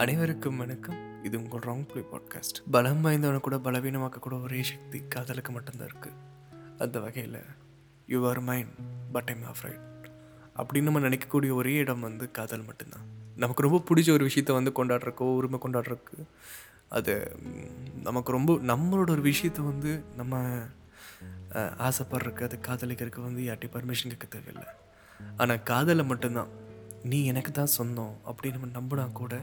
அனைவருக்கும் வணக்கம். இது உங்கள் ராங் ப்ளே பாட்காஸ்ட் பலம் வாய்ந்தவனை கூட பலவீனமாக்க கூட ஒரே சக்தி காதலுக்கு மட்டும்தான் இருக்குது அந்த வகையில் you are mine but I'm afraid அப்படின்னு நம்ம நினைக்கக்கூடிய ஒரே இடம் வந்து காதல் மட்டும்தான். நமக்கு ரொம்ப பிடிச்ச ஒரு விஷயத்த வந்து கொண்டாடுறக்கோ உரிமை கொண்டாடுறக்கு அது நமக்கு ரொம்ப நம்மளோட ஒரு விஷயத்த வந்து நம்ம ஆசைப்படுறக்கு அது காதலிக்கிறதுக்கு வந்து யார்ட்டி பர்மிஷன் கேட்க தேவையில்லை. ஆனால் காதலை மட்டும்தான். நீ எனக்கு தான் சொந்தம் அப்படின்னு நம்ம நம்பினா கூட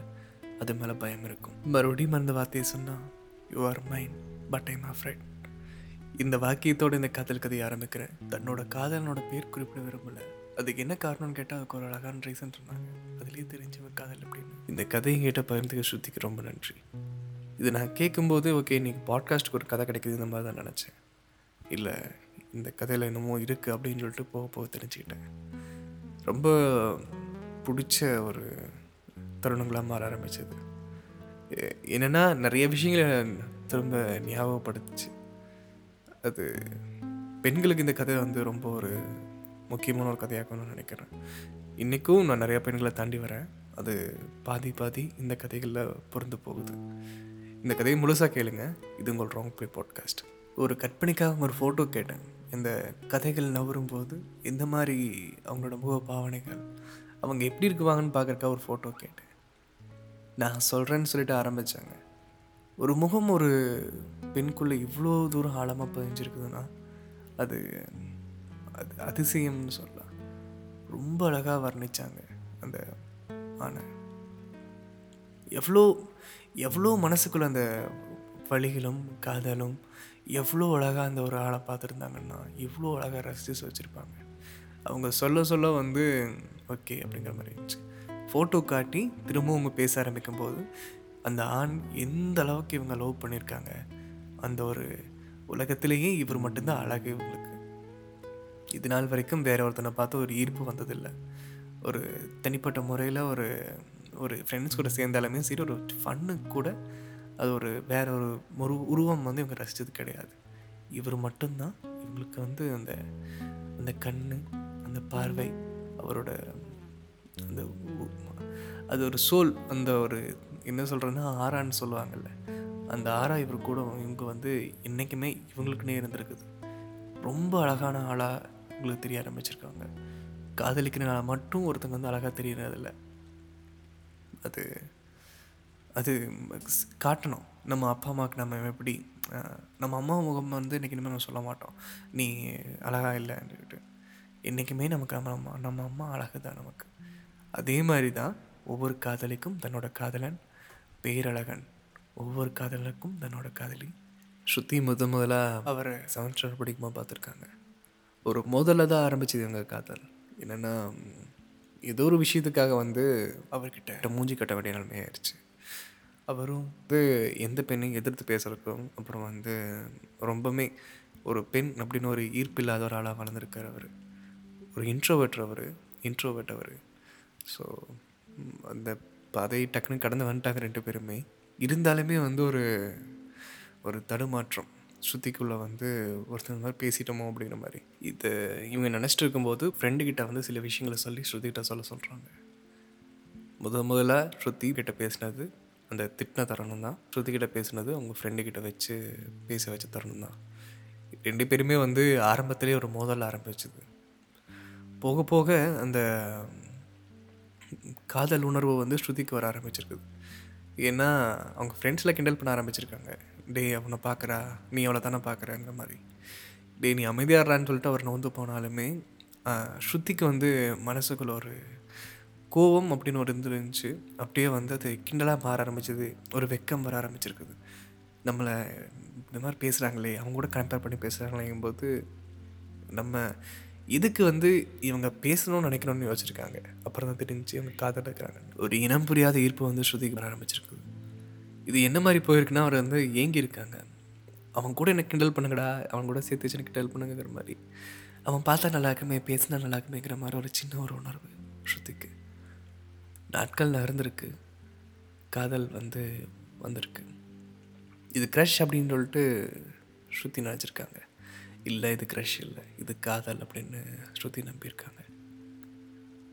அது மேலே பயம் இருக்கும். மறுபடியும் அந்த வார்த்தையை சொன்னால் you are mine but I'm afraid. இந்த வாக்கியத்தோடு இந்த காதல் கதையை ஆரம்பிக்கிறேன். தன்னோட காதலனோட பேர் குறிப்பிட விரும்பல. அதுக்கு என்ன காரணம்னு கேட்டால் அதுக்கு ஒரு அழகான ரீசன் சொன்னாங்க. அதுலேயே தெரிஞ்சவ காதல் அப்படின்னு. இந்த கதையை கேட்ட பகிர்ந்துக்க ஸ்ருதிக்கு ரொம்ப நன்றி. இது நான் கேட்கும்போது ஓகே இன்னைக்கு பாட்காஸ்ட்டுக்கு ஒரு கதை கிடைக்குது இந்த மாதிரி தான் நினச்சேன். இல்லை இந்த கதையில் என்னமோ இருக்குது அப்படின்னு சொல்லிட்டு போக போக தெரிஞ்சுக்கிட்டேன். ரொம்ப பிடிச்ச ஒரு தருணங்களாக மாற ஆரம்பிச்சது. என்னென்னா என்னன்னா நிறைய விஷயங்களை திரும்ப ஞாபகப்படுத்துச்சு அது பெண்களுக்கு இந்த கதை வந்து ரொம்ப ஒரு முக்கியமான ஒரு கதையாகணும்னு நினைக்கிறேன். இன்றைக்கும் நான் நிறைய பெண்களை தாண்டி வரேன். அது பாதி பாதி இந்த கதைகளில் பொருந்து போகுது. இந்த கதையை முழுசாக கேளுங்க. இது உங்கள் ராங் ப்ளே பாட்காஸ்ட் ஒரு கற்பனைக்காக ஒரு ஃபோட்டோ கேட்டேன். இந்த கதைகள் நவரும் போது இந்த மாதிரி அவங்களோட முக பாவனைகள் அவங்க எப்படி இருக்குவாங்கன்னு பார்க்கறக்கா ஒரு ஃபோட்டோ கேட்டேன். நான் சொல்கிறேன்னு சொல்லிட்டு ஆரம்பித்தாங்க ஒரு முகம் ஒரு பெண்குள்ளே இவ்வளோ தூரம் ஆழமாக பதிஞ்சிருக்குதுன்னா அது அது அதிசயம்னு சொல்லலாம். ரொம்ப அழகாக வர்ணிச்சாங்க அந்த ஆனை எவ்வளோ எவ்வளோ மனசுக்குள்ள அந்த வழிகளும் காதலும் எவ்வளோ அழகாக அந்த ஒரு ஆளை பார்த்துருந்தாங்கன்னா இவ்வளோ அழகாக ரசித்து வச்சுருப்பாங்க. அவங்க சொல்ல சொல்ல வந்து ஓகே அப்படிங்கிற மாதிரி இருந்துச்சு. ஃபோட்டோ காட்டி திரும்பவும் அவங்க பேச ஆரம்பிக்கும் போது அந்த ஆண் எந்த அளவுக்கு இவங்க லவ் பண்ணியிருக்காங்க அந்த ஒரு உலகத்திலேயே இவர் மட்டும்தான் அழகு இவங்களுக்கு. இது நாள் வரைக்கும் வேற ஒருத்தனை பார்த்து ஒரு ஈர்ப்பு வந்ததில்லை. ஒரு தனிப்பட்ட முறையில் ஒரு ஒரு ஃப்ரெண்ட்ஸ் கூட சேர்ந்தாலுமே சரி ஒரு ஃபன்னு கூட அது ஒரு வேற ஒரு ஒரு உருவம் வந்து இவங்க ரசித்தது கிடையாது. இவர் மட்டும்தான் இவங்களுக்கு வந்து அந்த அந்த கண் அந்த பார்வை அவரோட அந்த அது ஒரு சோல் அந்த ஒரு என்ன சொல்கிறேன்னா ஆறான்னு சொல்லுவாங்கல்ல. அந்த ஆறா இவர் கூட இவங்க வந்து என்றைக்குமே இவங்களுக்குன்னே இருந்திருக்குது. ரொம்ப அழகான ஆளாக உங்களுக்கு தெரிய ஆரம்பிச்சிருக்காங்க. காதலிக்கிறனால மட்டும் ஒருத்தங்க வந்து அழகாக தெரியறதில்ல. அது அது காட்டணும். நம்ம அப்பா அம்மாவுக்கு நம்ம எப்படி நம்ம அம்மா முகம் வந்து இன்றைக்கி இனிமேல் நம்ம சொல்ல மாட்டோம். நீ அழகாக இல்லைன்னு சொல்லிட்டு. என்றைக்குமே நமக்கு நம்ம அம்மா நம்ம அம்மா அழகு தான் நமக்கு. அதே மாதிரி தான் ஒவ்வொரு காதலிக்கும் தன்னோட காதலன் பேரழகன். ஒவ்வொரு காதலனுக்கும் தன்னோட காதலி. ஸ்ருதி முத முதலாக அவர். செவன்த் ஸ்டாண்டர்ட் படிக்கும்போது பார்த்துருக்காங்க ஒரு முதல்ல தான் ஆரம்பிச்சது எங்கள் காதல். என்னென்னா ஏதோ ஒரு விஷயத்துக்காக வந்து அவர்கிட்ட. மூஞ்சி கட்ட வேண்டிய நிலைமை ஆயிடுச்சு அவரும் வந்து எந்த பெண்ணையும் எதிர்த்து பேசுகிறக்கும் அப்புறம் வந்து ரொம்பவுமே ஒரு பெண் அப்படின்னு ஒரு ஈர்ப்பு இல்லாத ஒரு ஆளாக வளர்ந்துருக்கார் அவர். ஒரு இன்ட்ரோவெட் அவர் இன்ட்ரோவெட் அவர். ஸோ அந்த பாதை டக்குன்னு கடந்து வந்துட்டாங்க ரெண்டு பேருமே. இருந்தாலுமே வந்து ஒரு ஒரு தடுமாற்றம். ஸ்ருதிக்குள்ளே வந்து ஒருத்தர் மாதிரி பேசிட்டோமோ அப்படிங்கிற மாதிரி. இது இவங்க நினச்சிட்டு இருக்கும்போது ஃப்ரெண்டுக்கிட்ட வந்து சில விஷயங்களை சொல்லி ஸ்ருதிகிட்ட சொல்ல சொல்கிறாங்க முத முதல்ல ஸ்ருதி கிட்ட பேசினது அந்த திட்டின தருணம் தான். ஸ்ருதி கிட்ட பேசினது அவங்க ஃப்ரெண்டு கிட்ட வச்சு பேச வச்ச தருணம் தான். ரெண்டு பேருமே வந்து ஆரம்பத்துலேயே ஒரு மோதல் ஆரம்பிச்சது. போக போக அந்த காதல் உணர்வு வந்து ஸ்ருதிக்கு வர ஆரம்பிச்சிருக்குது. ஏன்னா அவங்க ஃப்ரெண்ட்ஸில் கிண்டல் பண்ண ஆரம்பிச்சிருக்காங்க. டேய் அவனை பார்க்குறா நீ அவளை தானே பார்க்குறங்கிற மாதிரி. டேய் நீ அமைதியாடுறான்னு சொல்லிட்டு அவர் நோந்து போனாலுமே ஸ்ருதிக்கு வந்து மனசுக்குள்ள ஒரு கோவம் அப்படின்னு ஒரு இருந்து இருந்துச்சு அப்படியே வந்து அது கிண்டலாக மாற ஆரம்பிச்சது. ஒரு வெக்கம் வர ஆரம்பிச்சிருக்குது. நம்மளை இந்த மாதிரி பேசுகிறாங்களே அவங்க கூட கம்பேர் பண்ணி பேசுகிறாங்களேங்கும்போது நம்ம இதுக்கு வந்து இவங்க பேசணும்னு நினைக்கணும்னு யோசிச்சிருக்காங்க. அப்புறம் தான் தெரிஞ்சு இவங்க காதல் ஒரு இனம் புரியாத ஈர்ப்பு வந்து ஸ்ருதிக்கு வர ஆரம்பிச்சிருக்குது. இது என்ன மாதிரி போயிருக்குன்னா அவர் வந்து ஏங்கி இருக்காங்க அவன் கூட எனக்கு கிண்டல் பண்ணுங்கடா அவன் கூட சேர்த்து வச்சு எனக்கு கிண்டல் பண்ணுங்கிற மாதிரி. அவன் பார்த்தா நல்லா இருக்குமே பேசினா நல்லா இருக்குமேங்கிற மாதிரி ஒரு சின்ன ஒரு உணர்வு ஸ்ருதிக்கு. நாட்கள் நகர்ந்துருக்கு. காதல் வந்து வந்திருக்கு. இது க்ரஷ் அப்படின்னு சொல்லிட்டு ஸ்ருதி நினச்சிருக்காங்க. இல்லை இது க்ரஷ் இல்லை. இது காதல் அப்படின்னு ஸ்ருதி நம்பியிருக்காங்க.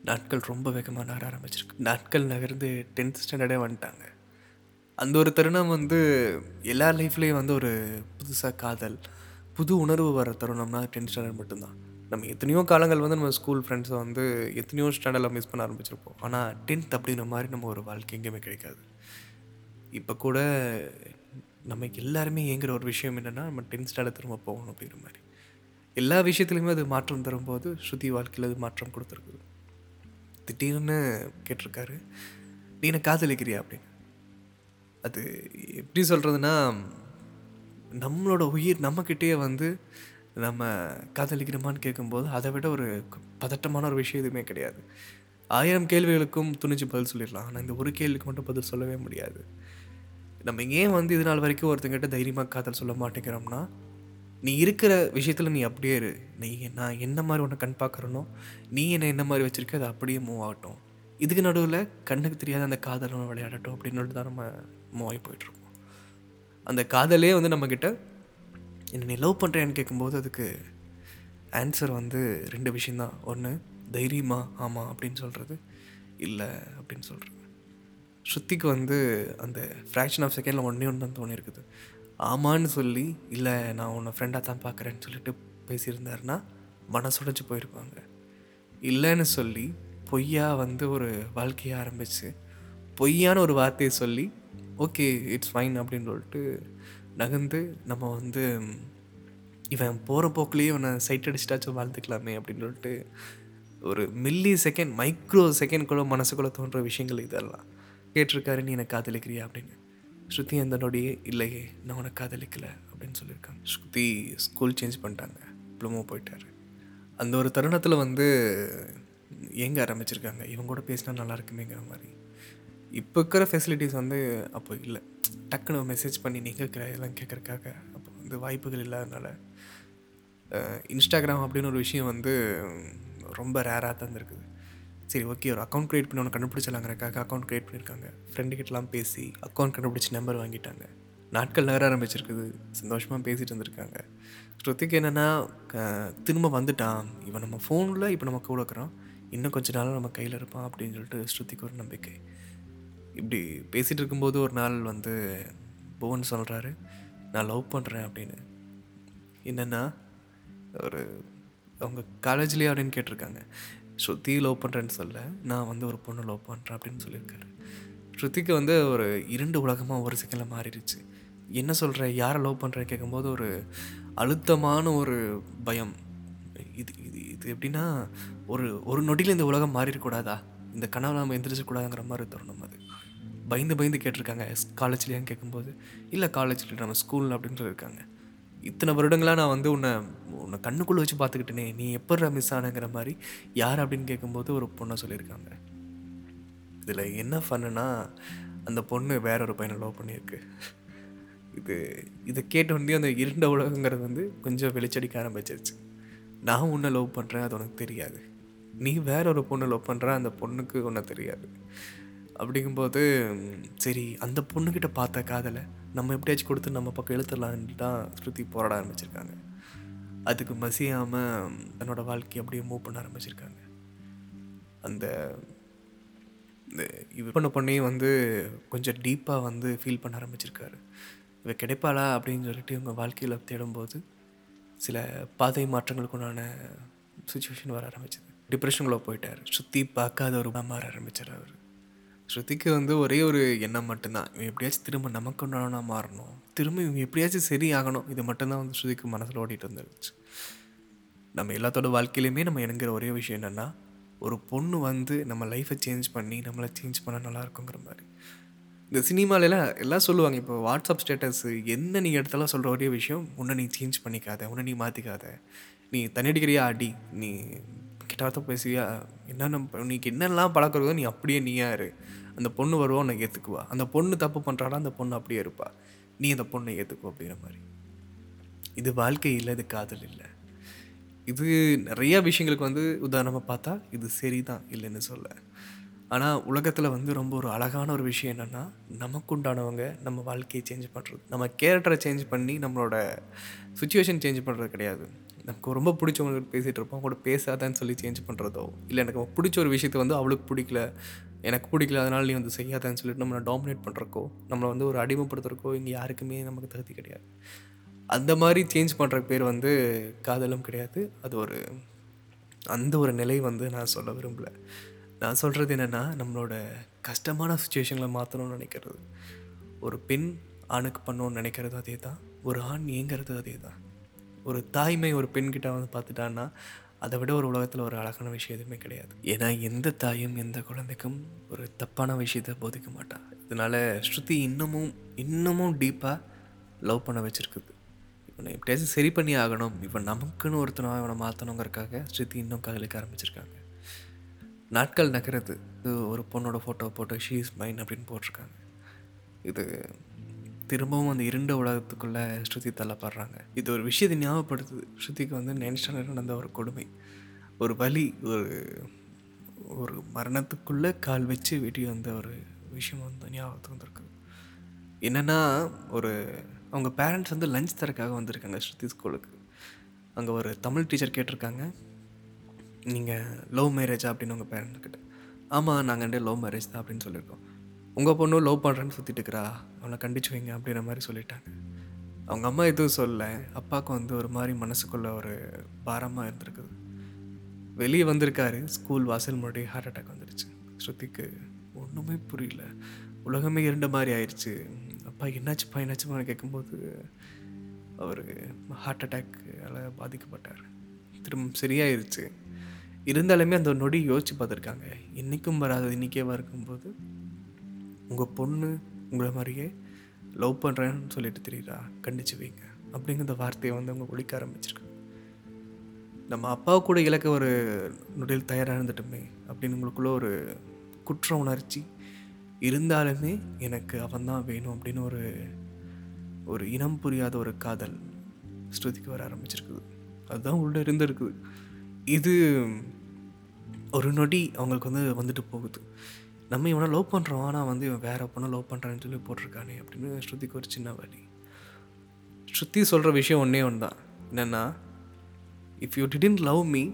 நாட்கள் ரொம்ப வேகமாக நகர ஆரம்பிச்சிருக்கு. நாட்கள் நகர்ந்து டென்த் ஸ்டாண்டர்டே வந்துட்டாங்க. அந்த ஒரு தருணம் வந்து எல்லா லைஃப்லேயும் வந்து ஒரு புதுசாக காதல் புது உணர்வு வர தருணம்னா டென்த் ஸ்டாண்டர்ட் மட்டும்தான். நம்ம எத்தனையோ காலங்கள் வந்து நம்ம ஸ்கூல் ஃப்ரெண்ட்ஸை வந்து எத்தனையோ ஸ்டாண்டர்டில் மிஸ் பண்ண ஆரம்பிச்சிருப்போம். ஆனால் டென்த் அப்படிங்கிற மாதிரி நம்ம ஒரு வாழ்க்கை எங்கேயுமே கிடைக்காது. இப்போ கூட நம்ம எல்லாருமே ஏங்குற ஒரு விஷயம் என்னென்னா நம்ம டென்த் ஸ்டாண்டர்ட் திரும்ப போகணும் அப்படிங்கிற மாதிரி. எல்லா விஷயத்துலையுமே அது மாற்றம் தரும்போது ஸ்ருதி வாழ்க்கையில் அது மாற்றம் கொடுத்துருக்குது. திடீர்னு கேட்டிருக்காரு நீ என்ன காதலிக்கிறியா? அப்படின்னு. அது எப்படி சொல்கிறதுனா நம்மளோட உயிர் நம்மக்கிட்டேயே வந்து நம்ம காதலிக்கிறோமான்னு கேட்கும்போது அதை விட ஒரு பதட்டமான ஒரு விஷயம் எதுவுமே கிடையாது. ஆயிரம் கேள்விகளுக்கும் துணிச்சு பதில் சொல்லிடலாம். ஆனால் இந்த ஒரு கேள்விக்கு மட்டும் பதில் சொல்லவே முடியாது. நம்ம ஏன் வந்து இது நாள் வரைக்கும் ஒருத்தங்கிட்ட தைரியமாக காதல் சொல்ல மாட்டேங்கிறோம்னா நீ இருக்கிற விஷயத்தில் நீ அப்படியே இரு. நீ நான் என்ன மாதிரி உன்னை கண் பார்க்குறனோ நீ என்ன என்ன மாதிரி வச்சுருக்க அது அப்படியே மூவ் ஆகட்டும். இதுக்கு நடுவில் கண்ணுக்கு தெரியாத அந்த காதலும் விளையாடட்டும் அப்படின்னு தான் நம்ம மூவ் ஆகி போயிட்டுருக்கோம். அந்த காதலே வந்து நம்மக்கிட்ட என்னை நீ லவ் பண்ணுறேன்னு கேட்கும்போது அதுக்கு ஆன்சர் வந்து ரெண்டு விஷயந்தான் ஒன்று தைரியமா ஆமாம் அப்படின்னு சொல்கிறது இல்லை அப்படின்னு சொல்கிறது ஸ்ருத்திக்கு வந்து அந்த ஃப்ராக்ஷன் ஆஃப் செகண்டில் ஒன்றே ஒன்று தான் தோணியிருக்குது. ஆமான்னு சொல்லி இல்லை நான் உன்னை ஃப்ரெண்டாக தான் பார்க்குறேன்னு சொல்லிட்டு பேசியிருந்தாருன்னா மனசுடைச்சு போயிருப்பாங்க. இல்லைன்னு சொல்லி பொய்யா வந்து ஒரு வாழ்க்கையை ஆரம்பித்து பொய்யான ஒரு வார்த்தையை சொல்லி ஓகே இட்ஸ் ஃபைன் அப்படின்னு சொல்லிட்டு நகர்ந்து நம்ம வந்து இவன் போகிற போக்குலேயே இவனை சைட் அடிச்சிட்டாச்சும் வாழ்ந்துக்கலாமே அப்படின்னு சொல்லிட்டு ஒரு மில்லி செகண்ட் மைக்ரோ செகண்ட் கூட மனசுக்குள்ளே தோன்ற விஷயங்கள் இதெல்லாம். கேட்டிருக்காரு நீ எனக்கு காதலிக்கிறியா? அப்படின்னு. ஸ்ருதி அந்த நொடியே இல்லையே நான் உனக்கு காதலிக்கலை அப்படின்னு சொல்லியிருக்காங்க. ஸ்ருதி ஸ்கூல் சேஞ்ச் பண்ணிட்டாங்க. டிப்ளமோ போயிட்டாரு. அந்த ஒரு தருணத்தில் வந்து ஏங்க ஆரம்பிச்சிருக்காங்க? இவங்க கூட பேசினா நல்லா இருக்குமேங்கிற மாதிரி. இப்போ இருக்கிற ஃபெசிலிட்டிஸ் வந்து அப்போ இல்லை. டக்குன்னு மெசேஜ் பண்ணி நீங்கள் கேட்குற எல்லாம் கேட்குறக்காக அப்போ வந்து வாய்ப்புகள் இல்லாதனால இன்ஸ்டாகிராம் அப்படின்னு ஒரு விஷயம் வந்து ரொம்ப ரேராக தந்துருக்குது சரி ஓகே ஒரு அக்கௌண்ட் க்ரியேட் பண்ணி ஒன்று கண்டுபிடிச்சலாங்கிறக்காக அக்கௌண்ட் க்ரியேட் பண்ணியிருக்காங்க. ஃப்ரெண்டுக்கிட்டலாம் பேசி அக்கௌண்ட் கண்டுபிடிச்சி நம்பர் வாங்கிட்டாங்க. நாட்கள் நகர ஆரம்பிச்சிருக்குது. சந்தோஷமாக பேசிகிட்டு இருந்திருக்காங்க ஸ்ருதிக்கு என்னென்னா திரும்ப வந்துட்டான். இவன் நம்ம ஃபோனில் இப்போ நம்ம கூட இருக்கிறோம் இன்னும் கொஞ்ச நாள் நம்ம கையில் இருப்பான் அப்படின்னு சொல்லிட்டு ஸ்ருதிக்கு ஒரு நம்பிக்கை. இப்படி பேசிகிட்டு இருக்கும்போது ஒரு நாள் வந்து புவன் சொல்கிறாரு நான் லவ் பண்ணுறேன் அப்படின்னு. என்னென்னா ஒரு அவங்க காலேஜ்லேயே அப்படின்னு கேட்டிருக்காங்க. ஸ்ருதி லவ் பண்ணுறேன்னு சொல்ல நான் வந்து ஒரு பொண்ணு லவ் பண்ணுறேன் அப்படின்னு சொல்லியிருக்காரு. ஸ்ருதிக்கு வந்து ஒரு இரண்டு உலகமாக ஒரு செகண்டில் மாறிடுச்சு. என்ன சொல்கிற யாரை லவ் பண்ணுறேன்னு கேட்கும்போது ஒரு அழுத்தமான ஒரு பயம். இது இது இது எப்படின்னா ஒரு ஒரு நொடியில் இந்த உலகம் மாறிடக்கூடாதா? இந்த கனவு நம்ம எந்திரிச்சக்கூடாதுங்கிற மாதிரி தருணம் அது. பயந்து பயந்து கேட்டிருக்காங்க காலேஜ்லேயான்னு கேட்கும்போது இல்லை காலேஜில் நம்ம ஸ்கூலில் அப்படின்னு சொல்லியிருக்காங்க. இத்தனை வருடங்களாக நான் வந்து உன்னை உன்னை கண்ணுக்குள்ளே வச்சு பார்த்துக்கிட்டேனே நீ எப்போ மிஸ் ஆனங்கிற மாதிரி யார் அப்படின்னு கேட்கும்போது ஒரு பொண்ணை சொல்லியிருக்காங்க. இதில் என்ன ஃபன்னுனா அந்த பொண்ணு வேற ஒரு பையனை லவ் பண்ணியிருக்கு. இது இதை கேட்டோடனே அந்த இருண்ட உலகங்கிறது வந்து கொஞ்சம் வெளிச்சடிக்க ஆரம்பிச்சிருச்சு. நான் உன்னை லவ் பண்ணுறேன் அது உனக்கு தெரியாது. நீ வேற ஒரு பொண்ணை லவ் பண்ணுற அந்த பொண்ணுக்கு ஒன்றை தெரியாது. அப்படிங்கும்போது சரி அந்த பொண்ணுக்கிட்ட பார்த்த காதலை நம்ம எப்படியாச்சும் கொடுத்து நம்ம பக்கம் இழுத்துடலான்னு தான் ஸ்ருதி போராட ஆரம்பிச்சிருக்காங்க. அதுக்கு மசியாமல் தன்னோட வாழ்க்கையை அப்படியே மூவ் பண்ண ஆரம்பிச்சிருக்காங்க. அந்த இந்த இது பண்ண பொண்ணையும் வந்து கொஞ்சம் டீப்பாக வந்து ஃபீல் பண்ண ஆரம்பிச்சிருக்காரு. இவ கிடைப்பாளா அப்படின்னு சொல்லிட்டு இவங்க வாழ்க்கையில் தேடும்போது சில பாதை மாற்றங்களுக்குண்டான சுச்சுவேஷன் வர ஆரம்பிச்சது. டிப்ரெஷனுக்குள்ளே போயிட்டார். சுற்றி பார்க்காத ஒரு மாற ஆரம்பிச்சார் அவர். ஸ்ருதிக்கு வந்து ஒரே ஒரு எண்ணம் மட்டும்தான். இவன் எப்படியாச்சும் திரும்ப நமக்கு ஒன்றானா மாறணும். திரும்ப இவங்க எப்படியாச்சும் சரி ஆகணும் இது மட்டும்தான் வந்து ஸ்ருதிக்கு மனசில் ஓடிட்டு வந்துருச்சு நம்ம எல்லாத்தோட வாழ்க்கையிலையுமே நம்ம இணங்குற ஒரே விஷயம் என்னென்னா ஒரு பொண்ணு வந்து நம்ம லைஃப்பை சேஞ்ச் பண்ணி நம்மளை சேஞ்ச் பண்ணால் நல்லா இருக்குங்கிற மாதிரி. இந்த சினிமாலெலாம் எல்லாம் சொல்லுவாங்க இப்போ வாட்ஸ்அப் ஸ்டேட்டஸ் என்ன நீ எடுத்தாலும் சொல்கிற ஒரே விஷயம் உன்னை நீ சேஞ்ச் பண்ணிக்காத உன்னை நீ மாற்றிக்காத நீ தண்ணி அடிக்கிறியா அடி நீ இஷ்டத்தை பேசுவியா என்னென்ன நீக்கு என்னெல்லாம் பழக்கிறதோ நீ அப்படியே நீயா இரு. அந்த பொண்ணு வருவா உன்னை ஏற்றுக்குவா அந்த பொண்ணு தப்பு பண்ணுறாடா அந்த பொண்ணு அப்படியே இருப்பா. நீ அந்த பொண்ணை ஏற்றுக்குவா அப்படிங்கிற மாதிரி. இது வாழ்க்கை இல்லை இது காதல் இல்லை. இது நிறைய விஷயங்களுக்கு வந்து உதாரணமாக பார்த்தா இது சரிதான் இல்லைன்னு சொல்ல. ஆனால் உலகத்தில் வந்து ரொம்ப ஒரு அழகான ஒரு விஷயம் என்னென்னா நமக்குண்டானவங்க நம்ம வாழ்க்கையை சேஞ்ச் பண்ணுறது நம்ம கேரக்டரை சேஞ்ச் பண்ணி நம்மளோட சுச்சுவேஷன் சேஞ்ச் பண்ணுறது கிடையாது. நமக்கு ரொம்ப பிடிச்சவங்க பேசிகிட்டு இருப்போம். கூட பேசாதேன்னு சொல்லி சேஞ்ச் பண்ணுறதோ இல்லை எனக்கு பிடிச்ச ஒரு விஷயத்தை வந்து அவளுக்கு பிடிக்கல எனக்கு பிடிக்கல அதனால் நீ வந்து செய்யாதான்னு சொல்லிட்டு நம்மளை டாமினேட் பண்ணுறக்கோ நம்மளை வந்து ஒரு அடிமைப்படுத்துறக்கோ இங்கே யாருக்குமே நமக்கு தகுதி கிடையாது. அந்த மாதிரி சேஞ்ச் பண்ணுற பேர் வந்து காதலும் கிடையாது. அது ஒரு அந்த ஒரு நிலை வந்து நான் சொல்ல விரும்பலை. நான் சொல்கிறது என்னென்னா நம்மளோட கஷ்டமான சுச்சுவேஷனில் மாற்றணும்னு நினைக்கிறது. ஒரு பெண் ஆணுக்கு பண்ணணும்னு நினைக்கிறது அதே தான் ஒரு ஆண் ஏங்கிறது அதே தான் ஒரு தாய்மை ஒரு பெண்கிட்ட வந்து பார்த்துட்டான்னா அதை விட ஒரு உலகத்தில் ஒரு அழகான விஷயம் எதுவுமே கிடையாது. ஏன்னா எந்த தாயும் எந்த குழந்தைக்கும் ஒரு தப்பான விஷயத்தை போதிக்க மாட்டான் இதனால் ஸ்ருதி இன்னமும் இன்னமும் டீப்பாக லவ் பண்ண வச்சுருக்குது. இவனை எப்படியாச்சும் சரி பண்ணி ஆகணும். இப்போ நமக்குன்னு ஒருத்தனை அவனை மாற்றணுங்கிறக்காக ஸ்ருதி இன்னும் காதலிக்க ஆரம்பிச்சிருக்காங்க. நாட்கள் நகருது. இது ஒரு பொண்ணோட ஃபோட்டோ போட்டு ஷீ இஸ் மைன் அப்படின்னு போட்டிருக்காங்க. இது திரும்பவும் அந்த இருண்ட உலகத்துக்குள்ளே ஸ்ருதி தள்ளப்படுறாங்க. இது ஒரு விஷயத்தை ஞாபகப்படுத்துது. ஸ்ருதிக்கு வந்து நைன்ஸ்டாண்டர்ட் நடந்த ஒரு கொடுமை. ஒரு வலி ஒரு ஒரு மரணத்துக்குள்ளே கால் வச்சு வெட்டி வந்த ஒரு விஷயம் வந்து ஞாபகத்துக்கு வந்திருக்கு என்னென்னா ஒரு அவங்க பேரண்ட்ஸ் வந்து லஞ்ச் தரக்காக வந்திருக்காங்க ஸ்ருதி ஸ்கூலுக்கு அங்கே ஒரு தமிழ் டீச்சர் கேட்டிருக்காங்க. நீங்கள் லவ் மேரேஜா அப்படின்னு உங்கள் பேரண்ட்ஸ் கிட்ட. ஆமாம் நாங்கள் லவ் மேரேஜ் தான் அப்படின்னு சொல்லியிருக்கோம். உங்கள் பொண்ணு லவ் பண்ணுறேன்னு சுற்றிட்டு இருக்கிறா? அவனை கண்டிச்சு வைங்க அப்படின்ற மாதிரி சொல்லிட்டாங்க. அவங்க அம்மா எதுவும் சொல்லலை. அப்பாவுக்கு வந்து ஒரு மாதிரி மனசுக்குள்ள ஒரு பாரமாக இருந்திருக்குது. வெளியே வந்திருக்காரு. ஸ்கூல் வாசல் முன்னாடி ஹார்ட் அட்டாக் வந்துடுச்சு ஸ்ருதிக்கு ஒன்றுமே புரியல. உலகமே இருண்ட மாதிரி ஆயிடுச்சு அப்பா என்னாச்சுப்பா என்னாச்சுப்பான்னு கேட்கும்போது அவர் ஹார்ட் அட்டாக்கால் பாதிக்கப்பட்டார். திரும்ப சரியாயிருச்சு. இருந்தாலுமே அந்த நொடி யோசிச்சு பார்த்துருக்காங்க. இன்றைக்கும் வராது இன்றைக்கே இருக்கும்போது உங்கள் பொண்ணு உங்களை மாதிரியே லவ் பண்ணுறேன்னு சொல்லிட்டு தெரியுதா? கண்டிச்சு வைங்க. அப்படிங்கிற வார்த்தையை வந்து அவங்க ஒழிக்க ஆரம்பிச்சிருக்காங்க. நம்ம அப்பா கூட இழக்க ஒரு நொடியில் தயாராக இருந்துட்டோமே அப்படின்னு உங்களுக்குள்ள ஒரு குற்ற உணர்ச்சி இருந்தாலுமே எனக்கு அவன் தான் வேணும் அப்படின்னு ஒரு ஒரு இனம் புரியாத ஒரு காதல் ஸ்ருதிக்கு வர ஆரம்பிச்சிருக்குது. அதுதான் உள்ள இருந்திருக்குது. இது ஒரு நொடி அவங்களுக்கு வந்து வந்துட்டு போகுது. நம்ம இவனை லவ் பண்ணுறோம் ஆனால் வந்து இவன் வேற பொண்ணை லவ் பண்ணுறான்னு சொல்லி போட்டிருக்கானே அப்படின்னு ஸ்ருதிக்கு ஒரு சின்ன வழி ஸ்ருதி சொல்கிற விஷயம் ஒன்றே ஒன்று தான் என்னென்னா if you didn't love me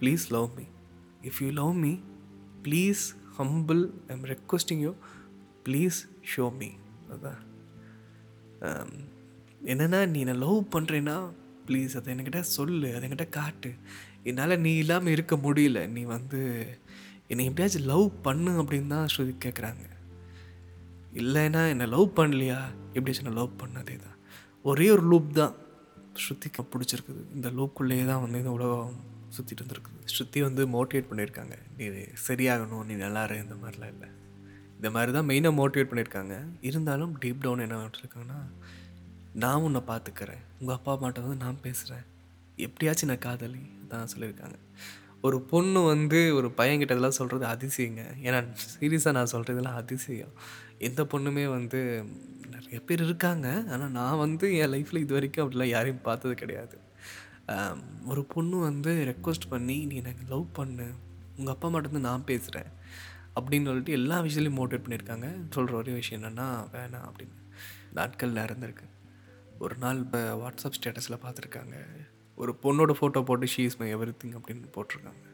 please love me if you love me please humble I'm requesting you please show me அதுதான் என்னென்னா நீ என்னை லவ் பண்ணுறேன்னா ப்ளீஸ் அதை என்கிட்ட சொல்லு அதை என்கிட்ட காட்டு. என்னால் நீ இல்லாமல் இருக்க முடியல. நீ வந்து என்னை எப்படியாச்சும் லவ் பண்ணு அப்படின்னு தான் ஸ்ருதி கேட்குறாங்க இல்லைன்னா என்னை லவ் பண்ணலையா? எப்படியாச்சும் நான் லவ் பண்ணதே தான் ஒரே ஒரு லூப் தான் ஸ்ருதிக்கு பிடிச்சிருக்குது. இந்த லூப்புக்குள்ளேயே தான் வந்து இந்த உலகம் சுற்றிட்டு இருந்திருக்குது ஸ்ருதி வந்து மோட்டிவேட் பண்ணியிருக்காங்க. நீ சரியாகணும் நீ நல்லா இரு இந்த மாதிரிலாம் இல்லை. இந்த மாதிரி தான் மெயினாக மோட்டிவேட் பண்ணியிருக்காங்க. இருந்தாலும் டீப் டவுன் என்ன பண்ணிருக்காங்கன்னா நான் உன்னை பார்த்துக்கிறேன் உங்கள் அப்பா அம்மாட்ட வந்து நான் பேசுகிறேன் எப்படியாச்சும் நான் காதலி தான் சொல்லியிருக்காங்க. ஒரு பொண்ணு வந்து ஒரு பையன்கிட்ட இதெல்லாம் சொல்கிறது அதிசயங்க. ஏன்னா சீரியஸாக நான் சொல்கிறதெல்லாம் அதிசயம். எந்த பொண்ணுமே வந்து நிறைய பேர் இருக்காங்க. ஆனால் நான் வந்து என் லைஃப்பில் இது வரைக்கும் அப்படிலாம் யாரையும் பார்த்தது கிடையாது. ஒரு பொண்ணு வந்து ரெக்வஸ்ட் பண்ணி நீ எனக்கு லவ் பண்ணு. உங்கள் அப்பா மட்டும்தான் நான் பேசுகிறேன் அப்படின்னு சொல்லிட்டு எல்லா விஷயத்துலையும் மோட்டிவேட் பண்ணியிருக்காங்க. சொல்கிற ஒரே விஷயம் என்னென்னா வேணாம் அப்படின்னு. நாட்கள் இருந்திருக்கு ஒரு நாள் இப்போ வாட்ஸ்அப் ஸ்டேட்டஸில் பார்த்துருக்காங்க. ஒரு பொண்ணோட ஃபோட்டோ போட்டு she is my everything அப்படின்னு போட்டிருக்காங்க.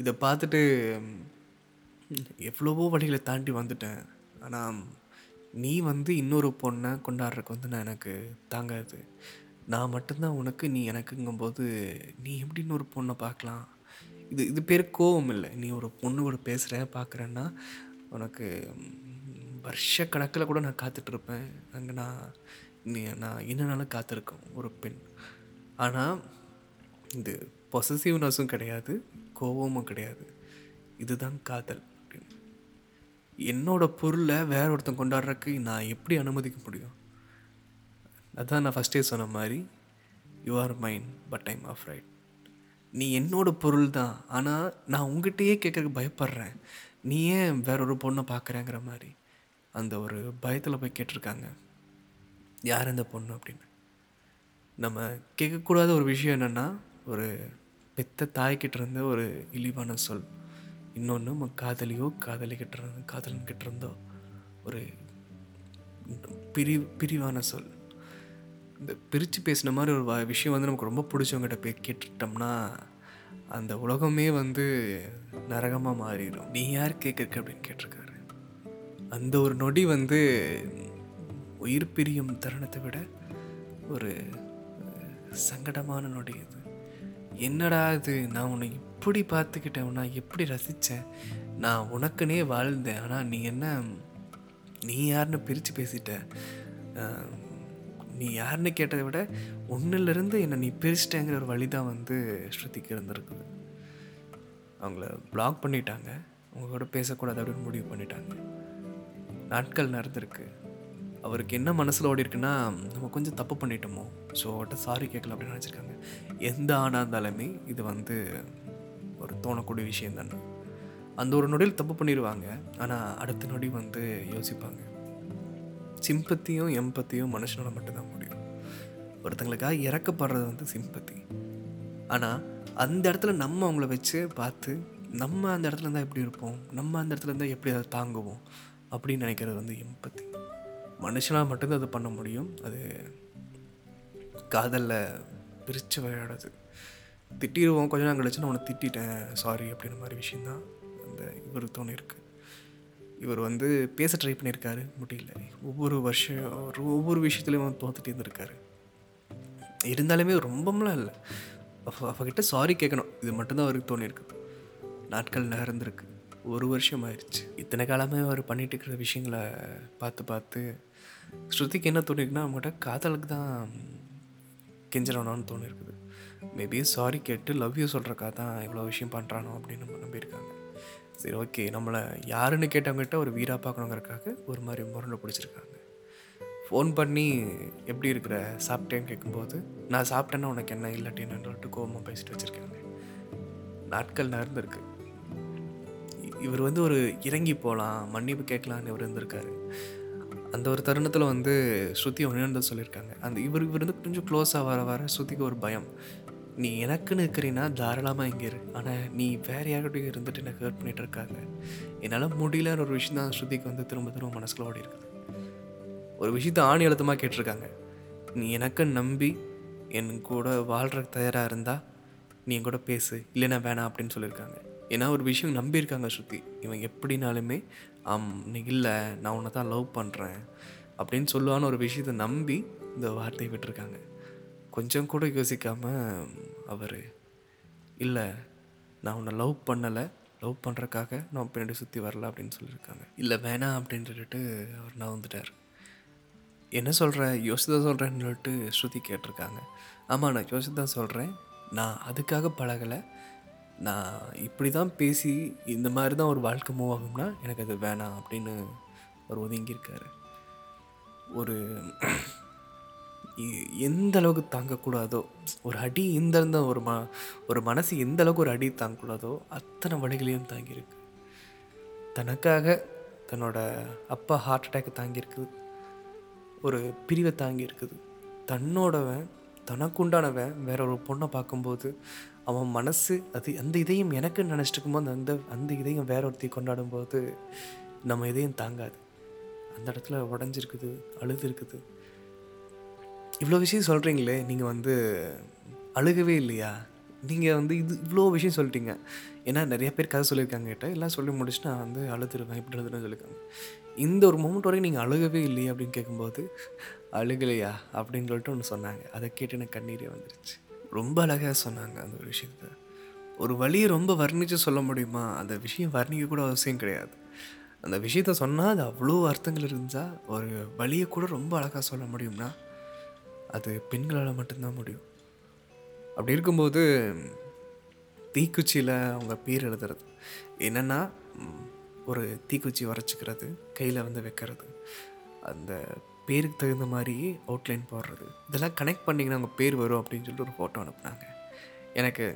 இதை பார்த்துட்டு எவ்வளவோ வழிகளை தாண்டி வந்துட்டேன். ஆனால் நீ வந்து இன்னொரு பொண்ணை கொண்டாடுறதுக்கு வந்து நான் எனக்கு தாங்காது. நான் மட்டும்தான் உனக்கு நீ எனக்குங்கும்போது நீ எப்படி இன்னொரு பொண்ணை பார்க்கலாம்? இது இது பேர் கோவம் இல்லை. நீ ஒரு பொண்ணு கூட பேசுகிற பார்க்குறேன்னா உனக்கு வருஷ கணக்கில் கூட நான் காத்துட்ருப்பேன் அங்கே நான் நீ நான் என்னனாலும் காத்திருக்கேன் ஒரு பெண். ஆனால் இது பொசசிவ்னஸும் கிடையாது கோபமும் கிடையாது. இதுதான் காதல் அப்படின்னு. என்னோட பொருளை வேற ஒருத்தன் கொண்டாடுறதுக்கு நான் எப்படி அனுமதிக்க முடியும்? அதான் நான் ஃபஸ்ட்டே சொன்ன மாதிரி you are mine but I'm afraid நீ என்னோடய பொருள் தான் ஆனால் நான் உங்ககிட்டயே கேட்குறக்கு பயப்படுறேன். நீ ஏன் வேற ஒரு பொண்ணை பார்க்குறேங்கிற மாதிரி. அந்த ஒரு பயத்தில் போய் கேட்டிருக்காங்க. யார் அந்த பொண்ணு அப்படின்னு. நம்ம கேட்கக்கூடாத ஒரு விஷயம் என்னென்னா ஒரு பெத்த தாய்கிட்ட இருந்த ஒரு இழிவான சொல். இன்னொன்று நம்ம காதலியோ காதலிக்கிட்ட இருந்தோ காதலன்கிட்ட இருந்தோ ஒரு பிரி பிரிவான சொல். இந்த பிரித்து பேசின மாதிரி ஒரு வ- விஷயம் வந்து நமக்கு ரொம்ப பிடிச்சவங்ககிட்ட போய் கேட்டுட்டோம்னா அந்த உலகமே வந்து நரகமாக மாறிடும் நீ யார் கேட்குறக்கு? அப்படின்னு கேட்டிருக்காரு. அந்த ஒரு நொடி வந்து உயிர் பிரியும் தருணத்தை விட ஒரு சங்கடமான நொடி அது என்னடா இது? நான் உன்னை இப்படி பார்த்துக்கிட்டேன். நான் எப்படி ரசித்தேன் நான் உனக்குனே வாழ்ந்தேன். ஆனால் நீ என்ன நீ யாருன்னு பிரித்து பேசிட்ட? நீ யாருன்னு கேட்டதை விட ஒன்றுலேருந்து என்னை நீ பிரிச்சிட்டேங்கிற ஒரு வழி தான் வந்து ஸ்ருதிக்கு இருந்திருக்குது. அவங்கள பிளாக் பண்ணிட்டாங்க. அவங்க கூட பேசக்கூடாது அப்படின்னு முடிவு பண்ணிட்டாங்க. நாட்கள் நடந்திருக்கு. அவருக்கு என்ன மனசில் ஓடி இருக்குன்னா நம்ம கொஞ்சம் தப்பு பண்ணிட்டோமோ? ஸோ அவர்கிட்ட சாரி கேட்கல அப்படின்னு நினச்சிருக்காங்க. எந்த ஆணாக இருந்தாலுமே இது வந்து ஒரு தோணக்கூடிய விஷயம் தானே. அந்த ஒரு நொடியில் தப்பு பண்ணிடுவாங்க. ஆனால் அடுத்த நொடி வந்து யோசிப்பாங்க. சிம்பத்தியும் எம்பத்தியும் மனுஷனால் மட்டும்தான் முடியும். ஒருத்தங்களுக்காக இறக்கப்படுறது வந்து சிம்பத்தி. ஆனால் அந்த இடத்துல நம்ம அவங்கள வச்சு பார்த்து நம்ம அந்த இடத்துல இருந்தால் எப்படி இருப்போம்? நம்ம அந்த இடத்துல இருந்தால் எப்படி அதை தாங்குவோம்? அப்படின்னு நினைக்கிறது வந்து எம்பத்தி. மனுஷனாக மட்டும்தான் அது பண்ண முடியும். அது காதலில் பிரித்து விளையாடுறது திட்டிடுவோம். கொஞ்ச நேரம் கழிச்சு நான் உன்னை திட்டிட்டேன். சாரி அப்படின்ற மாதிரி விஷயந்தான் அந்த இவர் தோணிருக்கு. இவர் வந்து பேச ட்ரை பண்ணியிருக்காரு. முடியல. ஒவ்வொரு வருஷம் ஒவ்வொரு விஷயத்துலையும் தோத்துட்டே இருந்திருக்காரு. இருந்தாலுமே ரொம்பலாம் இல்லை. அவகிட்ட சாரி கேட்கணும் இது மட்டும்தான் அவருக்கு தோணியிருக்கு. நாட்கள் நகர்ந்துருக்கு. ஒரு வருஷம் ஆயிடுச்சு. இத்தனை காலமே அவர் பண்ணிட்டு இருக்கிற விஷயங்களை பார்த்து பார்த்து ஸ்ருதிக்கு என்ன தோணிருக்குன்னா அவங்ககிட்ட காதலுக்கு தான் கெஞ்சிடணும்னு தோணிருக்குது. மேபி சாரி கேட்டு லவ் யூ சொல்கிறக்கா தான் இவ்வளோ விஷயம் பண்ணுறானோ அப்படின்னு நம்ம நம்பியிருக்காங்க. சரி ஓகே நம்மளை யாருன்னு கேட்டவங்ககிட்ட ஒரு வீராக பார்க்கணுங்கிறக்காக ஒரு மாதிரி முரண்டை பிடிச்சிருக்காங்க. ஃபோன் பண்ணி எப்படி இருக்கிற? சாப்பிட்டேன்னு கேட்கும்போது நான் சாப்பிட்டேன்னா உனக்கு என்ன? இல்லாட்டி சொல்லிட்டு கோவமாக பேசிட்டு வச்சுருக்காங்க நாட்கள் நடந்துருக்கு. இவர் வந்து ஒரு இறங்கி போகலாம் மன்னிப்பு கேட்கலான்னு இவர் இருந்திருக்காரு. அந்த ஒரு தருணத்தில் வந்து ஸ்ருதி ஒன்று சொல்லியிருக்காங்க. அந்த இவர் இவர் வந்து கொஞ்சம் க்ளோஸாக வர வர ஸ்ருதிக்கு ஒரு பயம். நீ எனக்குன்னு இருக்கிறீன்னா தாராளமாக இங்கே இரு. ஆனால் நீ வேறு யார்கிட்டையும் இருந்துட்டு எனக்கு ஹர்ட் பண்ணிட்டு இருக்காங்க என்னால் முடியலன்னு ஒரு விஷயம் தான் ஸ்ருதிக்கு வந்து திரும்ப திரும்ப மனசுக்குள்ள ஓடி இருக்குது ஒரு விஷயத்த ஆணி அழுத்தமாக கேட்டிருக்காங்க. நீ எனக்கு நம்பி என் கூட வாழ்கிற தயாராக இருந்தால் நீ என் கூட பேசு. இல்லைன்னா வேணாம் அப்படின்னு சொல்லியிருக்காங்க. ஏன்னா ஒரு விஷயம் நம்பியிருக்காங்க ஸ்ருதி. இவன் எப்படினாலுமே ஆம் நீ இல்லை நான் உன்னை தான் லவ் பண்ணுறேன் அப்படின்னு சொல்லுவான்னு ஒரு விஷயத்தை நம்பி இந்த வார்த்தையை விட்டுருக்காங்க. கொஞ்சம் கூட யோசிக்காமல் அவர் இல்லை நான் உன்னை லவ் பண்ணலை லவ் பண்ணுறக்காக நான் பின்னாடி சுற்றி வரல அப்படின்னு சொல்லியிருக்காங்க இல்லை வேணாம் அப்படின்னு சொல்லிட்டு அவர் நான் வந்துட்டார். என்ன சொல்கிற யோசித்து தான் சொல்கிறேன்னு சொல்லிட்டு ஸ்ருதி கேட்டிருக்காங்க. ஆமாம் நான் யோசித்து தான் சொல்கிறேன் நான் அதுக்காக பழகலை. நான் இப்படி தான் பேசி இந்த மாதிரி தான் ஒரு வாழ்க்கை மூவ் ஆகும்னா எனக்கு அது வேணாம் அப்படின்னு அவர் ஒதுங்கியிருக்காரு. ஒரு எந்த அளவுக்கு தாங்கக்கூடாதோ ஒரு அடி இந்த இருந்த ஒரு ம ஒரு மனசு எந்த அளவுக்கு ஒரு அடி தாங்கக்கூடாதோ அத்தனை வழிகளையும் தாங்கியிருக்கு. தனக்காக தன்னோட அப்பா ஹார்ட் அட்டாக் தாங்கியிருக்குது ஒரு பிரிவை தாங்கியிருக்குது தன்னோடவன் தனக்குண்டானவன் வேற ஒரு பொண்ணை பார்க்கும்போது அவன் மனசு அது அந்த இதயம் எனக்கு நினச்சிட்டு இருக்கும்போது அந்த அந்த இதயம் வேற ஒருத்தி கொண்டாடும் போது நம்ம இதயம் தாங்காது. அந்த இடத்துல உடஞ்சிருக்குது அழுது இருக்குது இவ்வளோ விஷயம் சொல்கிறீங்களே நீங்கள் வந்து அழுகவே இல்லையா? நீங்கள் வந்து இது இவ்வளோ விஷயம் சொல்லிட்டீங்க. ஏன்னா நிறைய பேர் கதை சொல்லியிருக்காங்க கிட்ட எல்லாம் சொல்லி முடிச்சுட்டு நான் வந்து அழுதுருவேன் இப்படி அழுதுன்னு சொல்லியிருக்காங்க. இந்த ஒரு மூமெண்ட் வரைக்கும் நீங்கள் அழுகவே இல்லையே அப்படின்னு கேட்கும்போது அழுகலையா? அப்படின்னு சொல்லிட்டு ஒன்று சொன்னாங்க. அதை கேட்டு எனக்கு கண்ணீரே வந்துருச்சு. ரொம்ப அழகாக சொன்னாங்க அந்த ஒரு விஷயத்த. ஒரு வழியை ரொம்ப வர்ணித்து சொல்ல முடியுமா? அந்த விஷயம் வர்ணிக்க கூட அவசியம் கிடையாது. அந்த விஷயத்த சொன்னால் அது அவ்வளோ அர்த்தங்கள் இருந்தால் ஒரு வழியை கூட ரொம்ப அழகாக சொல்ல முடியும்னா அது பெண்களால் மட்டும்தான் முடியும். அப்படி இருக்கும்போது தீக்குச்சியில் அவங்க பேர் எழுதுறது. என்னென்னா ஒரு தீக்குச்சி வரைச்சிக்கிறது கையில் வந்து வைக்கிறது. அந்த பேருக்கு தகுந்த மாதிரி அவுட்லைன் போடுறது. இதெல்லாம் கனெக்ட் பண்ணிங்கன்னா அவங்க பேர் வரும் அப்படின்னு சொல்லிட்டு ஒரு ஃபோட்டோ அனுப்புனாங்க. எனக்கு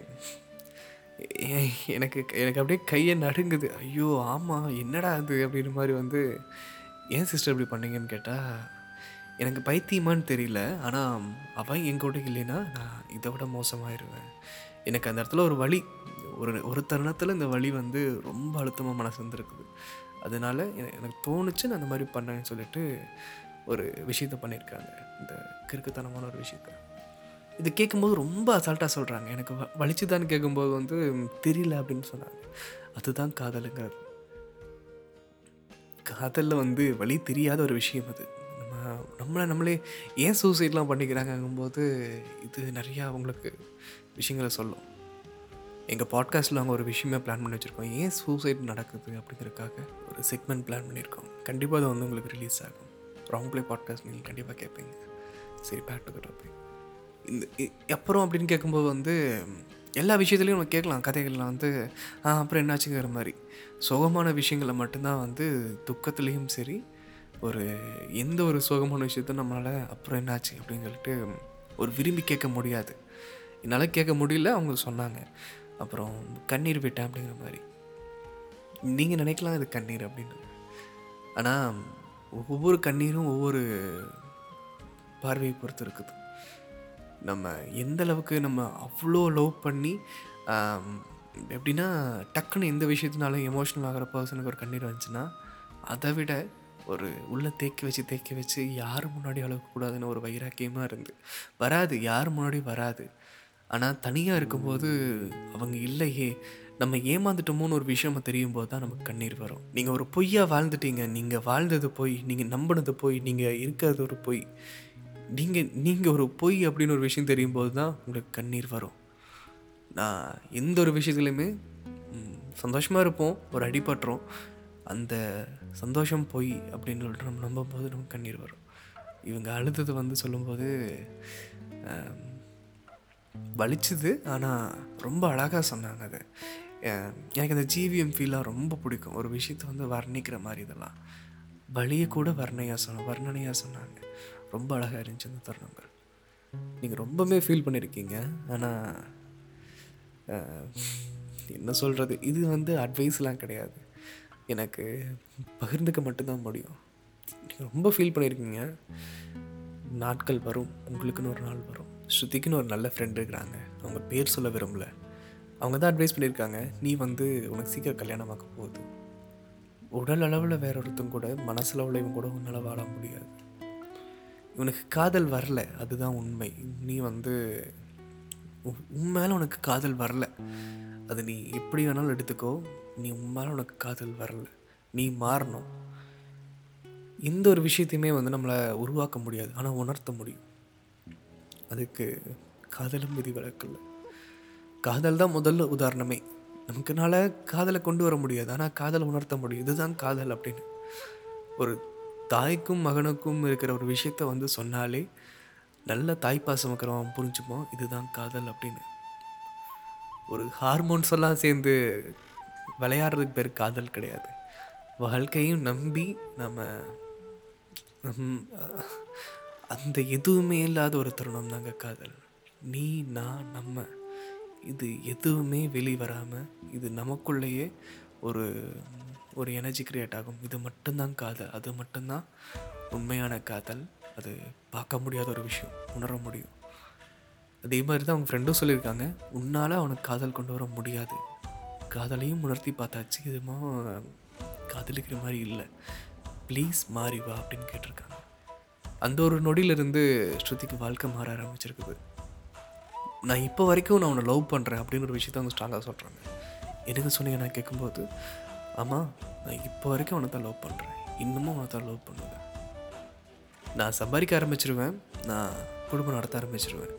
எனக்கு எனக்கு அப்படியே கையை நடுங்குது. ஐயோ ஆமாம் என்னடா அது அப்படின்ற மாதிரி வந்து ஏன் சிஸ்டர் இப்படி பண்ணீங்கன்னு கேட்டால் எனக்கு பைத்தியமான்னு தெரியல ஆனால் அவன் என் கூட இல்லைன்னா நான் இதை விட மோசமாயிருவேன். எனக்கு அந்த இடத்துல ஒரு வழி ஒரு ஒரு தருணத்தில் இந்த வலி வந்து ரொம்ப அழுத்தமாக மனசு வந்துருக்குது. அதனால எனக்கு தோணுச்சு நான் அந்த மாதிரி பண்ணேன்னு சொல்லிட்டு ஒரு விஷயத்த பண்ணியிருக்காங்க. இந்த கிறுக்குத்தனமான ஒரு விஷயத்த. இது கேட்கும்போது ரொம்ப அசால்ட்டாக சொல்கிறாங்க எனக்கு வ வலிச்சுதான்னு கேட்கும்போது வந்து தெரியல அப்படின்னு சொன்னாங்க. அதுதான் காதலுங்கிறது. காதலில் வந்து வழி தெரியாத ஒரு விஷயம் அது. நம்மளை நம்மளே ஏன் சூசைட்லாம் பண்ணிக்கிறாங்கங்கும்போது இது நிறையா அவங்களுக்கு விஷயங்களை சொல்லும். எங்கள் பாட்காஸ்ட்டில் அவங்க ஒரு விஷயமே பிளான் பண்ணி வச்சுருக்கோம். ஏன் சூசைட் நடக்குது அப்படிங்கிறதுக்காக ஒரு செக்மெண்ட் பிளான் பண்ணியிருக்கோம். கண்டிப்பாக அது வந்து உங்களுக்கு ரிலீஸ் ஆகும். ராங் ப்ளே பாட்காஸ்ட் நீங்கள் கண்டிப்பாக கேட்பீங்க சரி பேக் டு டாபிக் இந்த அப்புறம் அப்படின்னு கேட்கும்போது வந்து எல்லா விஷயத்துலையும் நம்ம கேட்கலாம். கதைகள்லாம் வந்து அப்புறம் என்னாச்சுங்கிற மாதிரி. சுகமான விஷயங்களை மட்டும்தான் வந்து துக்கத்துலேயும் சரி ஒரு எந்த ஒரு சோகமான விஷயத்த நம்மளால் அப்புறம் என்னாச்சு அப்படின்னு சொல்லிட்டு ஒரு விரும்பி கேட்க முடியாது. என்னால் கேட்க முடியல அவங்க சொன்னாங்க. அப்புறம் கண்ணீர் விட்டேன் அப்படிங்கிற மாதிரி. நீங்கள் நினைக்கலாம் இது கண்ணீர் அப்படின்னு. ஆனால் ஒவ்வொரு கண்ணீரும் ஒவ்வொரு பார்வையை பொறுத்து இருக்குது. நம்ம எந்த அளவுக்கு நம்ம அவ்வளோ லவ் பண்ணி எப்படின்னா டக்குன்னு எந்த விஷயத்தினாலும் எமோஷனல் ஆகிற பர்சனுக்கு ஒரு கண்ணீர் வந்துச்சுன்னா அதை விட ஒரு உள்ளே தேக்கி வச்சு தேக்கி வச்சு யார் முன்னாடி அழகக்கூடாதுன்னு ஒரு வைராக்கியமாக இருந்து. வராது யார் முன்னாடி வராது. ஆனால் தனியாக இருக்கும்போது அவங்க இல்லையே நம்ம ஏமாந்துட்டோமோன்னு ஒரு விஷயம் தெரியும் போது தான் நமக்கு கண்ணீர் வரும். நீங்கள் ஒரு பொய்யாக வாழ்ந்துட்டீங்க நீங்கள் வாழ்ந்தது பொய் நீங்கள் நம்பினது பொய் நீங்கள் இருக்கிறது ஒரு பொய். நீங்கள் நீங்கள் ஒரு பொய் அப்படின்னு ஒரு விஷயம் தெரியும் போது தான் உங்களுக்கு கண்ணீர் வரும். நான் எந்த ஒரு விஷயத்துலையுமே சந்தோஷமாக இருப்போம் ஒரு அடிபட்டுறோம் அந்த சந்தோஷம் பொய் அப்படின்னு சொல்லிட்டு நம்ம நம்பும்போது நமக்கு கண்ணீர் வரும். இவங்க அழுதது வந்து சொல்லும்போது வலிச்சுது ஆனால் ரொம்ப அழகாக சொன்னாங்க அது. எனக்கு அந்த ஜிவிஎம் ஃபீலாக ரொம்ப பிடிக்கும். ஒரு விஷயத்தை வந்து வர்ணிக்கிற மாதிரி இதெல்லாம். வலியை கூட வர்ணையாக சொன்ன வர்ணனையாக சொன்னாங்க. ரொம்ப அழகாக இருந்துச்சு அந்த தருணங்கள். நீங்கள் ரொம்பவே ஃபீல் பண்ணியிருக்கீங்க ஆனால் என்ன சொல்கிறது இது வந்து அட்வைஸ்லாம் கிடையாது. எனக்கு பகிர்ந்துக்க மட்டும்தான் முடியும். நீங்கள் ரொம்ப ஃபீல் பண்ணியிருக்கீங்க நாட்கள் வரும் உங்களுக்குன்னு ஒரு நாள் வரும். ஸ்ருதிக்குன்னு ஒரு நல்ல ஃப்ரெண்ட் இருக்கிறாங்க. அவங்க பேர் சொல்ல விரும்பல. அவங்க தான் அட்வைஸ் பண்ணியிருக்காங்க நீ வந்து உனக்கு சீக்கிரம் கல்யாணமாக்க போகுது. உடல் அளவில் வேற ஒருத்தன் கூட மனசளவில் இவன் கூட உன்னால் வாழ முடியாது. இவனுக்கு காதல் வரல அதுதான் உண்மை. நீ வந்து உன் மேலே உனக்கு காதல் வரல. அது நீ எப்படி வேணாலும் எடுத்துக்கோ. நீ உன் உனக்கு காதல் வரல. நீ மாறணும். எந்த ஒரு விஷயத்தையுமே வந்து நம்மளை உருவாக்க முடியாது. ஆனால் உணர்த்த முடியும். அதுக்கு காதலும் விதி விலக்கல்ல காதல் தான் முதல்ல உதாரணமே. நமக்குனால காதலை கொண்டு வர முடியாது. ஆனால் காதலை உணர்த்த முடியும். இதுதான் காதல் அப்படின்னு. ஒரு தாய்க்கும் மகனுக்கும் இருக்கிற ஒரு விஷயத்த வந்து சொன்னாலே நல்ல தாய்ப்பாசம் இருக்கிறவன் புரிஞ்சுப்போம் இதுதான் காதல் அப்படின்னு. ஒரு ஹார்மோன்ஸ் எல்லாம் சேர்ந்து விளையாடுறதுக்கு பேர் காதல் கிடையாது. வாழ்க்கையும் நம்பி நம்ம நம் அந்த எதுவுமே இல்லாத ஒரு தருணம் தாங்க காதல். நீ நான் நம்ம இது எதுவுமே வெளிவராமல் இது நமக்குள்ளேயே ஒரு ஒரு எனர்ஜி க்ரியேட் ஆகும். இது மட்டும்தான் காதல். அது மட்டும்தான் உண்மையான காதல். அது பார்க்க முடியாத ஒரு விஷயம். உணர முடியும். அதே மாதிரி தான் அவங்க ஃப்ரெண்டும் சொல்லியிருக்காங்க. உன்னால் அவனுக்கு காதல் கொண்டு வர முடியாது. காதலையும் உணர்த்தி பார்த்தாச்சு இதுமா காதலிக்கிற மாதிரி இல்லை. ப்ளீஸ் மாறி வா அப்படின்னு கேட்டிருக்காங்க. அந்த ஒரு நொடியிலிருந்து ஸ்ருதிக்கு வாழ்க்கை மாற ஆரம்பிச்சிருக்குது. நான் இப்போ வரைக்கும் நான் உன்னை லவ் பண்ணுறேன் அப்படின்னு ஒரு விஷயத்த அவங்க ஸ்ட்ராங்காக சொல்கிறாங்க எனக்கு சொன்னீங்க? நான் கேட்கும்போது ஆமாம் நான் இப்போ வரைக்கும் அவனை தான் லவ் பண்ணுறேன் இன்னமும் அவனை தான் லவ் பண்ணுவேன் நான் சம்பாதிக்க ஆரம்பிச்சிருவேன். நான் குடும்பம் நடத்த ஆரம்பிச்சிருவேன்.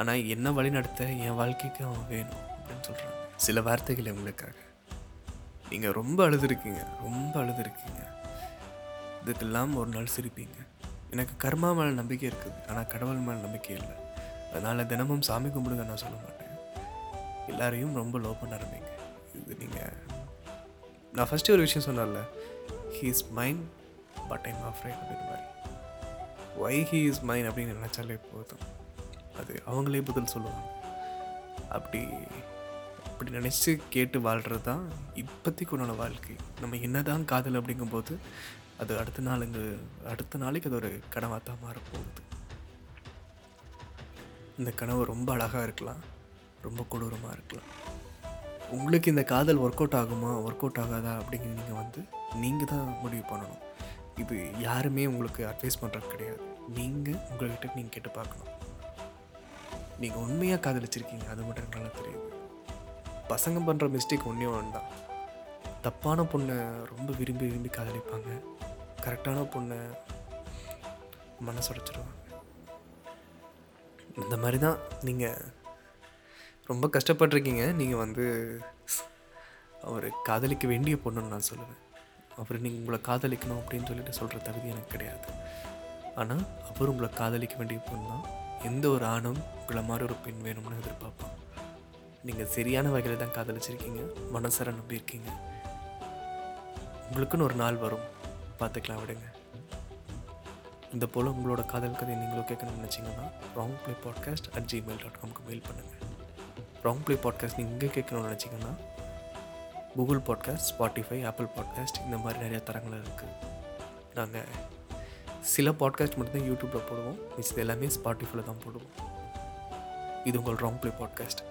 ஆனால் என்ன வழி நடத்த என் வாழ்க்கைக்கு அவன் வேணும் அப்படின்னு சொல்கிறான் சில வார்த்தைகள் உங்களுக்காக. நீங்கள் ரொம்ப அழுதுருக்கீங்க ரொம்ப அழுதுருக்கீங்க. இதுக்கெல்லாம் ஒரு நாள் சிரிப்பீங்க. எனக்கு கர்மா மேலே நம்பிக்கை இருக்குது ஆனால் கடவுள் மேலே நம்பிக்கை இல்லை. அதனால் தினமும் சாமி கும்பிடுங்க நான் சொல்ல மாட்டேன். எல்லாரையும் ரொம்ப லோ பண்ண ஆரம்பிங்க. இது நீங்கள் நான் ஃபஸ்ட்டு ஒரு விஷயம் சொன்னேன்ல he is mine but I'm afraid அப்படின்ற மாதிரி. ஒய் ஹீ இஸ் மைன் அப்படின்னு நினச்சாலே போதும். அது அவங்களே பதில் சொல்லுவாங்க. அப்படி அப்படி நினச்சி கேட்டு வாழ்கிறது தான் இப்போதைக்கு உன்னோட வாழ்க்கை. நம்ம என்னதான் காதல் அப்படிங்கும்போது அது அடுத்த நாளுங்க அடுத்த நாளைக்கு அது ஒரு கனவாக தான் மாறப்போகுது இந்த கனவு ரொம்ப அழகாக இருக்கலாம். ரொம்ப கொடூரமாக இருக்கலாம். உங்களுக்கு இந்த காதல் ஒர்க் அவுட் ஆகுமா? ஒர்க் அவுட் ஆகாதா? அப்படிங்கிற நீங்கள் வந்து நீங்கள் தான் முடிவு பண்ணணும். இது யாருமே உங்களுக்கு அட்வைஸ் பண்ணுறது கிடையாது. நீங்கள் உங்கள்கிட்ட நீங்கள் கேட்டு பார்க்கணும். நீங்கள் உண்மையாக காதலிச்சிருக்கீங்க அது மட்டும் நல்லா தெரியுது. பசங்க பண்ணுற மிஸ்டேக் ஒன்றே ஒன்று தான் தப்பான பொண்ணை ரொம்ப விரும்பி விரும்பி காதலிப்பாங்க. கரெக்டான பொண்ணை மனசுடைச்சிருவாங்க இந்த மாதிரி தான் நீங்கள் ரொம்ப கஷ்டப்பட்டிருக்கீங்க. நீங்கள் வந்து அவர் காதலிக்க வேண்டிய பொண்ணுன்னு நான் சொல்லுவேன். அவர் நீங்கள் உங்களை காதலிக்கணும் அப்படின்னு சொல்லிட்டு சொல்கிற தகுதி எனக்கு கிடையாது. ஆனால் அவர் உங்களை காதலிக்க வேண்டிய பொண்ணு தான் எந்த ஒரு ஆணும் உங்களை மாதிரி ஒரு பெண் வேணும்னு எதிர்பார்ப்பான். நீங்கள் சரியான வகையில் தான் காதலிச்சிருக்கீங்க. மனசர நம்பியிருக்கீங்க உங்களுக்குன்னு ஒரு நாள் வரும். பார்த்துக்கலாம் விடுங்க. இந்த போல் உங்களோட காதல் கதையை நீங்களும் கேட்கணும்னு நினச்சிங்கன்னா wrong play podcast at Gmail dot காம்க்கு mail பண்ணுங்கள் ராங் ப்ளே பாட்காஸ்ட் நீங்கள் எங்கே கேட்கணும்னு நினச்சிங்கன்னா Google Podcast Spotify Apple Podcast இந்த மாதிரி நிறைய தரங்கள் இருக்குது நாங்கள் சில பாட்காஸ்ட் மட்டும்தான் யூடியூப்பில் போடுவோம். மிஸ் எல்லாமே ஸ்பாட்டிஃபைல தான் போடுவோம். இது உங்கள் ராங் ப்ளே பாட்காஸ்ட்